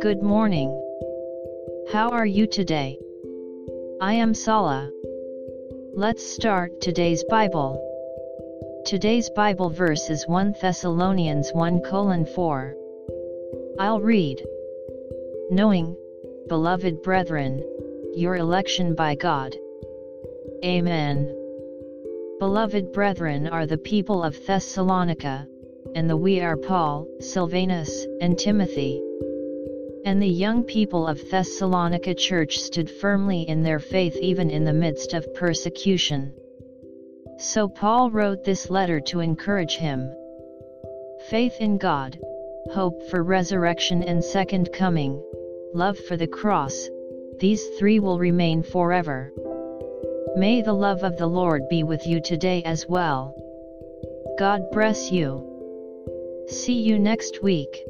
Good morning. How are you today? I am Sala. Let's start today's Bible. Today's Bible verse is 1 Thessalonians 1 colon 4. I'll read. Knowing, beloved brethren, your election by God. Amen. Beloved brethren are the people of Thessalonica, and the we are Paul, Silvanus, and Timothy. And the young people of Thessalonica church stood firmly in their faith even in the midst of persecution. So Paul wrote this letter to encourage him. Faith in God, hope for resurrection and second coming, love for the cross, these three will remain forever. May the love of the Lord be with you today as well. God bless you. See you next week.